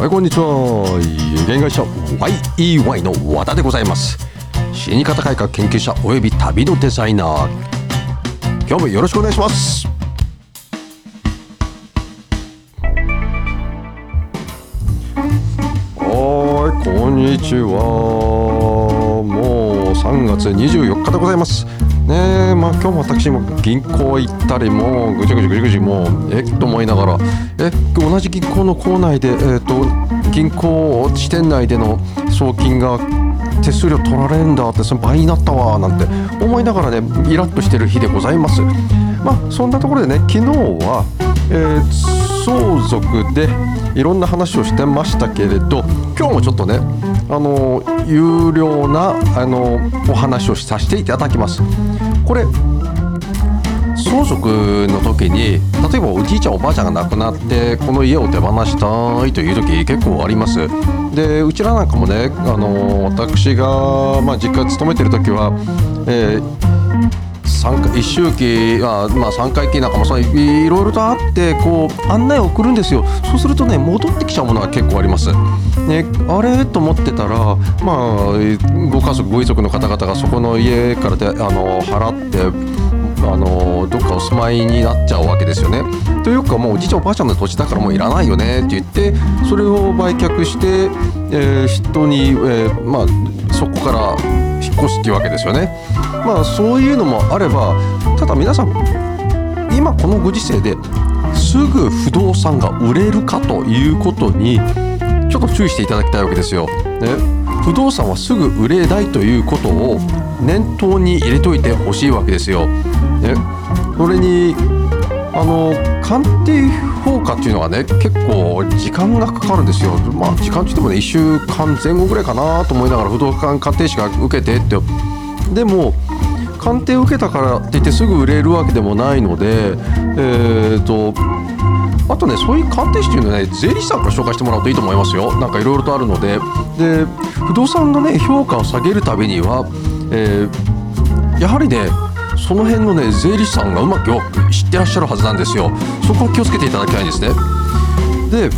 はいこんにちは。有限会社 YEY の和田でございます。死に方改革研究者および旅のデザイナー。今日もよろしくお願いします。はいこんにちは。もう3月24日でございます。ね。まあ今日も私も銀行行ったりもぐちゃぐちゃぐちゃぐちゃもうえっと思いながら。え同じ銀行の構内でえっと銀行支店内での送金が手数料取られるんだってその倍になったわなんて思いながらねイラッとしてる日でございます。まあそんなところでね昨日は、えー相続でいろんな話をしてましたけれど今日もちょっとねあの有料なあのお話をさせていただきます。これ相続の時に例えばおじいちゃんおばあちゃんが亡くなってこの家を手放したいという時結構あります。でうちらなんかもねあの私が、まあ、実家勤めてる時は、えー一周期あまあ3回忌なんかもそいろいろとあってこう案内を送るんですよそうするとね戻ってきちゃうものが結構あります。ね、あれ？と思ってたらまあご家族ご遺族の方々がそこの家からであの払ってあのどっかお住まいになっちゃうわけですよね。というかもうおじいちゃんおばあちゃんの土地だからもういらないよねって言ってそれを売却して、えー、人に、えー、まあそこから引っ越すっていうわけですよね。まあそういうのもあればただ皆さん今このご時世ですぐ不動産が売れるかということにちょっと注意していただきたいわけですよ。ね、不動産はすぐ売れないということを念頭に入れといてほしいわけですよ。ね、それにあの鑑定評価っていうのはね結構時間がかかるんですよ。まあ時間って言ってもね1週間前後ぐらいかなと思いながら不動産鑑定士が受けてって。でも鑑定受けたからって言ってすぐ売れるわけでもないのでえっ、ー、とあとねそういう鑑定士っていうのはね税理士さんから紹介してもらうといいと思いますよ。なんかいろいろとあるので。で不動産のね評価を下げるたびには、えー、やはりねその辺のね税理士さんがうまく知ってらっしゃるはずなんですよ。そこは気をつけていただきたいんですね。で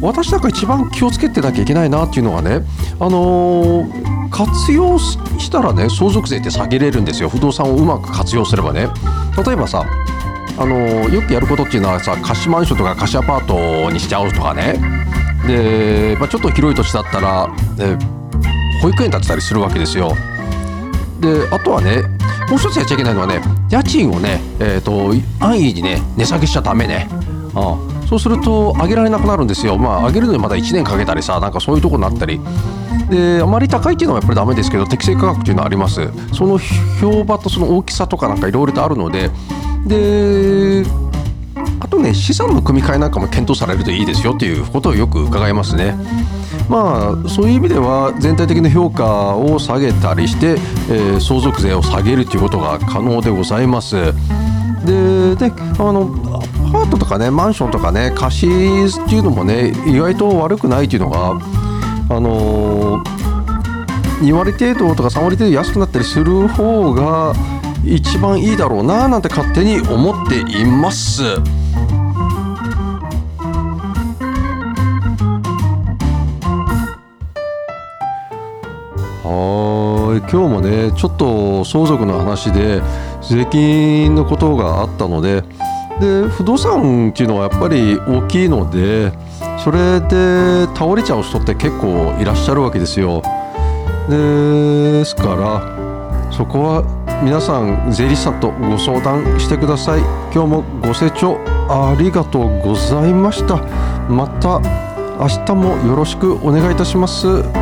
私なんか一番気をつけてなきゃいけないなっていうのはねあのー、活用したらね相続税って下げれるんですよ。不動産をうまく活用すればね。例えばさあのー、よくやることっていうのはさ貸しマンションとか貸しアパートにしちゃうとかね。で、まあ、ちょっと広い土地だったら、ね、保育園建てたりするわけですよ。であとはねもう一つやっちゃいけないのはね家賃をね、えーと、安易にね値下げしちゃだめね。ああそうすると上げられなくなるんですよ。まあ上げるのにまだ1年かけたりさなんかそういうとこになったり。であまり高いっていうのはやっぱりダメですけど適正価格っていうのはあります。その評判とその大きさとかなんかいろいろとあるのでで資産の組み替えなんかも検討されるといいですよっていうことをよく伺いますね。まあそういう意味では全体的な評価を下げたりして、えー、相続税を下げるということが可能でございます。でであのアパートとかねマンションとかね貸しっていうのもね意外と悪くないっていうのがあの2割程度とか3割程度安くなったりする方が一番いいだろうななんて勝手に思っています。今日もねちょっと相続の話で税金のことがあったのでで不動産っていうのはやっぱり大きいのでそれで倒れちゃう人って結構いらっしゃるわけですよ。ですからそこは皆さん税理士さんとご相談してください。今日もご清聴ありがとうございました。また明日もよろしくお願いいたします。